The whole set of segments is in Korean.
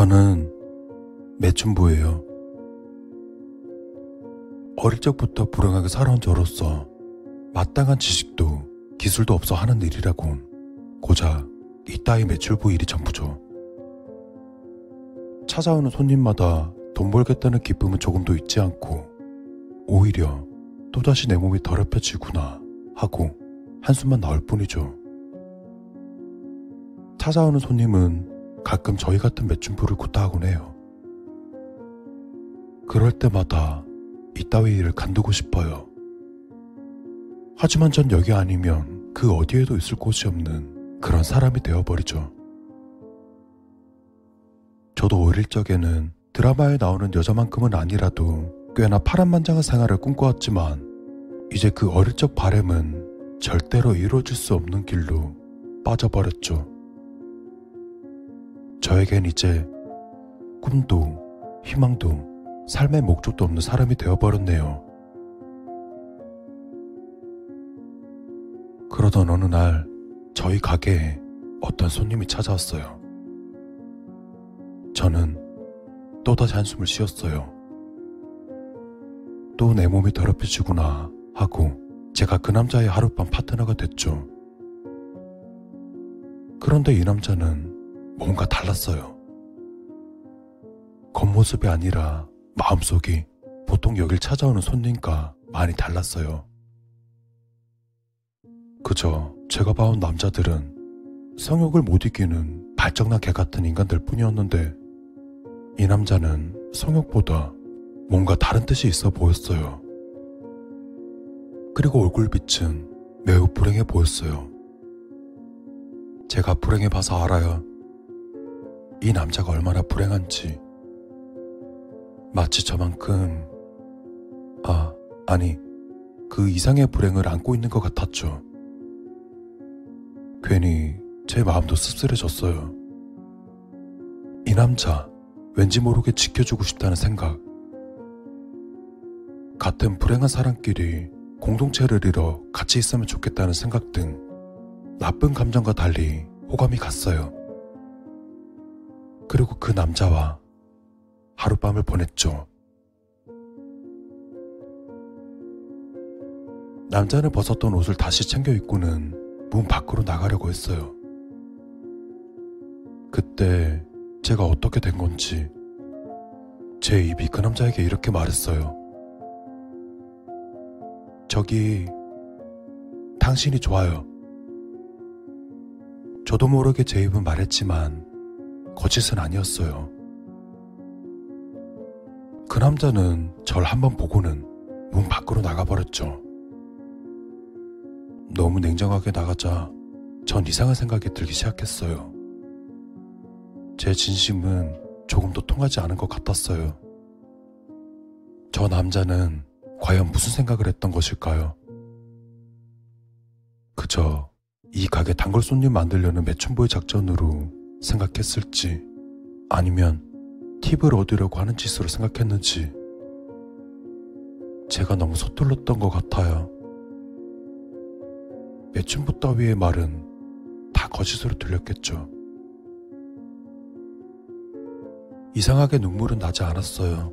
저는 매춘부예요. 어릴 적부터 불행하게 살아온 저로서 마땅한 지식도 기술도 없어 하는 일이라곤 고작 이따위 매출부 일이 전부죠. 찾아오는 손님마다 돈 벌겠다는 기쁨은 조금도 있지 않고 오히려 또다시 내 몸이 더럽혀지구나 하고 한숨만 나올 뿐이죠. 찾아오는 손님은 가끔 저희 같은 매춘부를 구타하곤 해요. 그럴 때마다 이따위 일을 간두고 싶어요. 하지만 전 여기 아니면 그 어디에도 있을 곳이 없는 그런 사람이 되어버리죠. 저도 어릴 적에는 드라마에 나오는 여자만큼은 아니라도 꽤나 파란만장한 생활을 꿈꿔왔지만 이제 그 어릴 적 바램은 절대로 이루어질 수 없는 길로 빠져버렸죠. 저에겐 이제 꿈도 희망도 삶의 목적도 없는 사람이 되어버렸네요. 그러던 어느 날 저희 가게에 어떤 손님이 찾아왔어요. 저는 또다시 한숨을 쉬었어요. 또 내 몸이 더럽혀지구나 하고 제가 그 남자의 하룻밤 파트너가 됐죠. 그런데 이 남자는 뭔가 달랐어요. 겉모습이 아니라 마음속이 보통 여길 찾아오는 손님과 많이 달랐어요. 그저 제가 봐온 남자들은 성욕을 못 이기는 발정난 개 같은 인간들 뿐이었는데 이 남자는 성욕보다 뭔가 다른 뜻이 있어 보였어요. 그리고 얼굴빛은 매우 불행해 보였어요. 제가 불행해 봐서 알아요. 이 남자가 얼마나 불행한지. 마치 저만큼, 아, 아니, 그 이상의 불행을 안고 있는 것 같았죠. 괜히 제 마음도 씁쓸해졌어요. 이 남자, 왠지 모르게 지켜주고 싶다는 생각. 같은 불행한 사람끼리 공동체를 이뤄 같이 있으면 좋겠다는 생각 등 나쁜 감정과 달리 호감이 갔어요. 그리고 그 남자와 하룻밤을 보냈죠. 남자는 벗었던 옷을 다시 챙겨 입고는 문 밖으로 나가려고 했어요. 그때 제가 어떻게 된 건지 제 입이 그 남자에게 이렇게 말했어요. 저기, 당신이 좋아요. 저도 모르게 제 입은 말했지만 거짓은 아니었어요. 그 남자는 절 한번 보고는 문 밖으로 나가버렸죠. 너무 냉정하게 나가자 전 이상한 생각이 들기 시작했어요. 제 진심은 조금도 통하지 않은 것 같았어요. 저 남자는 과연 무슨 생각을 했던 것일까요? 그저 이 가게 단골 손님 만들려는 매춘보의 작전으로 생각했을지 아니면 팁을 얻으려고 하는 짓으로 생각했는지 제가 너무 서툴렀던 것 같아요. 매춘부 따위의 말은 다 거짓으로 들렸겠죠. 이상하게 눈물은 나지 않았어요.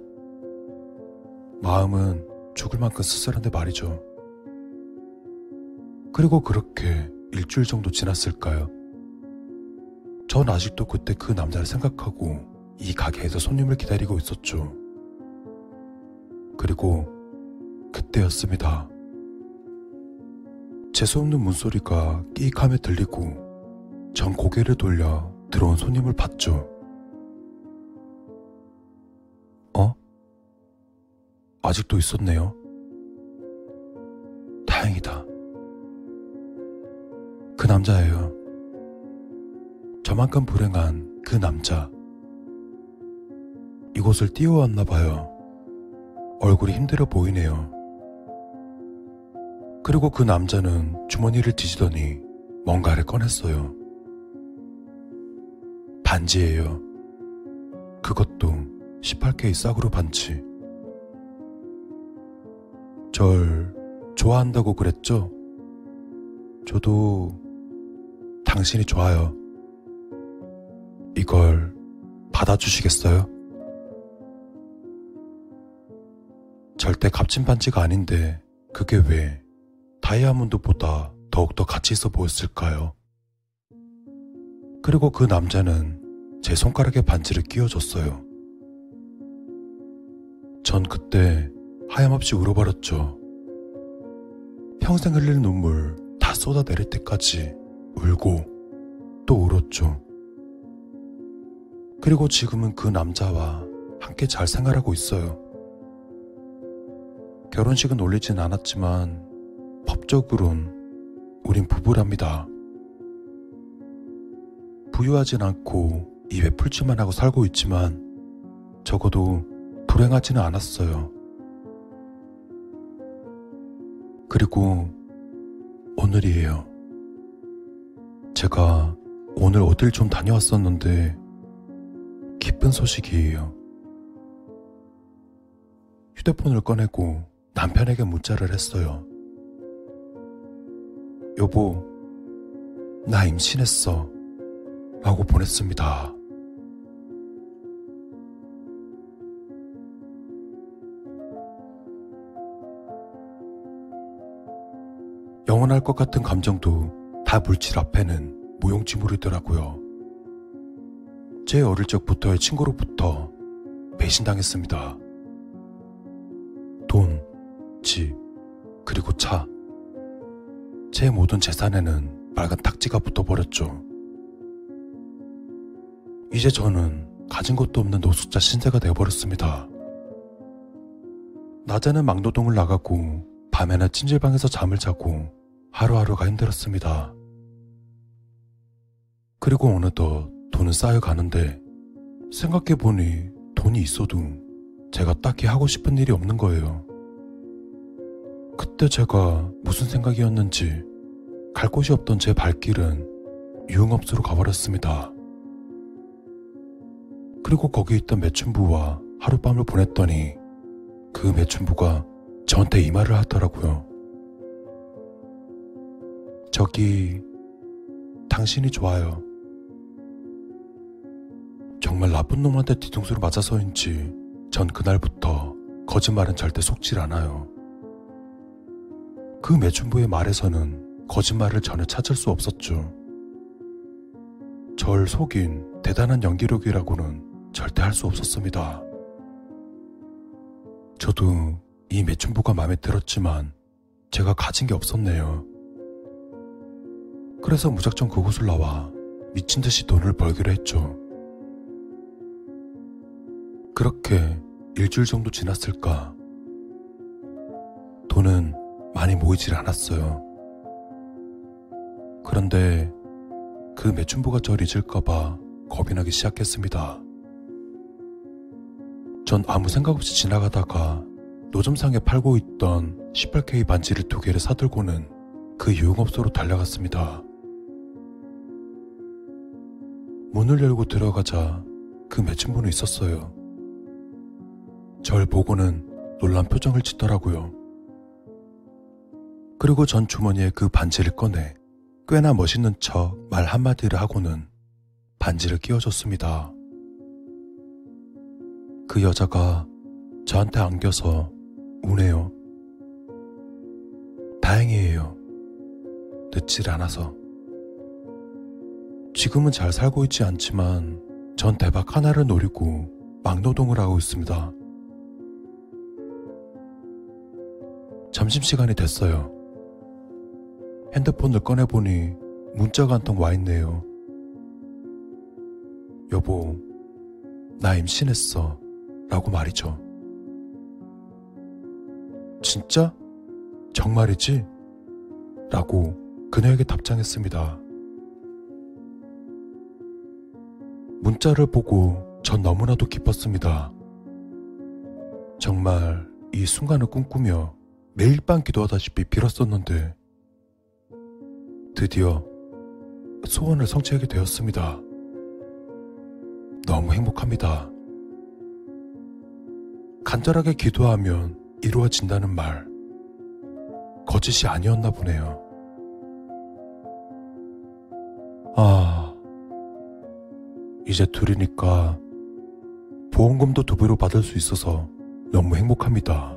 마음은 죽을 만큼 쓸쓸한데 말이죠. 그리고 그렇게 일주일 정도 지났을까요? 전 아직도 그때 그 남자를 생각하고 이 가게에서 손님을 기다리고 있었죠. 그리고 그때였습니다. 재수없는 문소리가 끼익하며 들리고 전 고개를 돌려 들어온 손님을 봤죠. 아직도 있었네요. 다행이다. 그 남자예요. 저만큼 불행한 그 남자. 이곳을 뛰어왔나 봐요. 얼굴이 힘들어 보이네요. 그리고 그 남자는 주머니를 뒤지더니 뭔가를 꺼냈어요. 반지예요. 그것도 18K 싸구려 반지. 절 좋아한다고 그랬죠? 저도 당신이 좋아요. 이걸 받아주시겠어요? 절대 값진 반지가 아닌데 그게 왜 다이아몬드보다 더욱더 가치 있어 보였을까요? 그리고 그 남자는 제 손가락에 반지를 끼워줬어요. 전 그때 하염없이 울어버렸죠. 평생 흘릴 눈물 다 쏟아내릴 때까지 울고 또 울었죠. 그리고 지금은 그 남자와 함께 잘 생활하고 있어요. 결혼식은 올리진 않았지만 법적으론 우린 부부랍니다. 부유하진 않고 입에 풀칠만 하고 살고 있지만 적어도 불행하지는 않았어요. 그리고 오늘이에요. 제가 오늘 어딜 좀 다녀왔었는데 기쁜 소식이에요. 휴대폰을 꺼내고 남편에게 문자를 했어요. 여보, 나 임신했어. 라고 보냈습니다. 영원할 것 같은 감정도 다 물질 앞에는 무용지물이더라고요. 제 어릴 적부터의 친구로부터 배신당했습니다. 돈, 집, 그리고 차. 제 모든 재산에는 빨간 딱지가 붙어버렸죠. 이제 저는 가진 것도 없는 노숙자 신세가 되어버렸습니다. 낮에는 막노동을 나가고 밤에는 찜질방에서 잠을 자고 하루하루가 힘들었습니다. 그리고 어느덧 돈은 쌓여가는데 생각해보니 돈이 있어도 제가 딱히 하고 싶은 일이 없는 거예요. 그때 제가 무슨 생각이었는지 갈 곳이 없던 제 발길은 유흥업소로 가버렸습니다. 그리고 거기 있던 매춘부와 하룻밤을 보냈더니 그 매춘부가 저한테 이 말을 하더라고요. 저기, 당신이 좋아요. 정말 나쁜 놈한테 뒤통수를 맞아서인지 전 그날부터 거짓말은 절대 속질 않아요. 그 매춘부의 말에서는 거짓말을 전혀 찾을 수 없었죠. 절 속인 대단한 연기력이라고는 절대 할 수 없었습니다. 저도 이 매춘부가 마음에 들었지만 제가 가진 게 없었네요. 그래서 무작정 그곳을 나와 미친 듯이 돈을 벌기로 했죠. 그렇게 일주일 정도 지났을까. 돈은 많이 모이질 않았어요. 그런데 그 매춘부가 절 잊을까봐 겁이 나기 시작했습니다. 전 아무 생각 없이 지나가다가 노점상에 팔고 있던 18K 반지를 두 개를 사들고는 그 유흥업소로 달려갔습니다. 문을 열고 들어가자 그 매춘부는 있었어요. 절 보고는 놀란 표정을 짓더라고요. 그리고 전 주머니에 그 반지를 꺼내 꽤나 멋있는 척 말 한마디를 하고는 반지를 끼워줬습니다. 그 여자가 저한테 안겨서 우네요. 다행이에요. 늦질 않아서. 지금은 잘 살고 있지 않지만 전 대박 하나를 노리고 막노동을 하고 있습니다. 점심시간이 됐어요. 핸드폰을 꺼내보니 문자가 한 통 와 있네요. 여보, 나 임신했어. 라고 말이죠. 진짜? 정말이지? 라고 그녀에게 답장했습니다. 문자를 보고 전 너무나도 기뻤습니다. 정말 이 순간을 꿈꾸며 매일 밤 기도하다시피 빌었었는데 드디어 소원을 성취하게 되었습니다. 너무 행복합니다. 간절하게 기도하면 이루어진다는 말, 거짓이 아니었나 보네요. 아, 이제 둘이니까 보험금도 두 배로 받을 수 있어서 너무 행복합니다.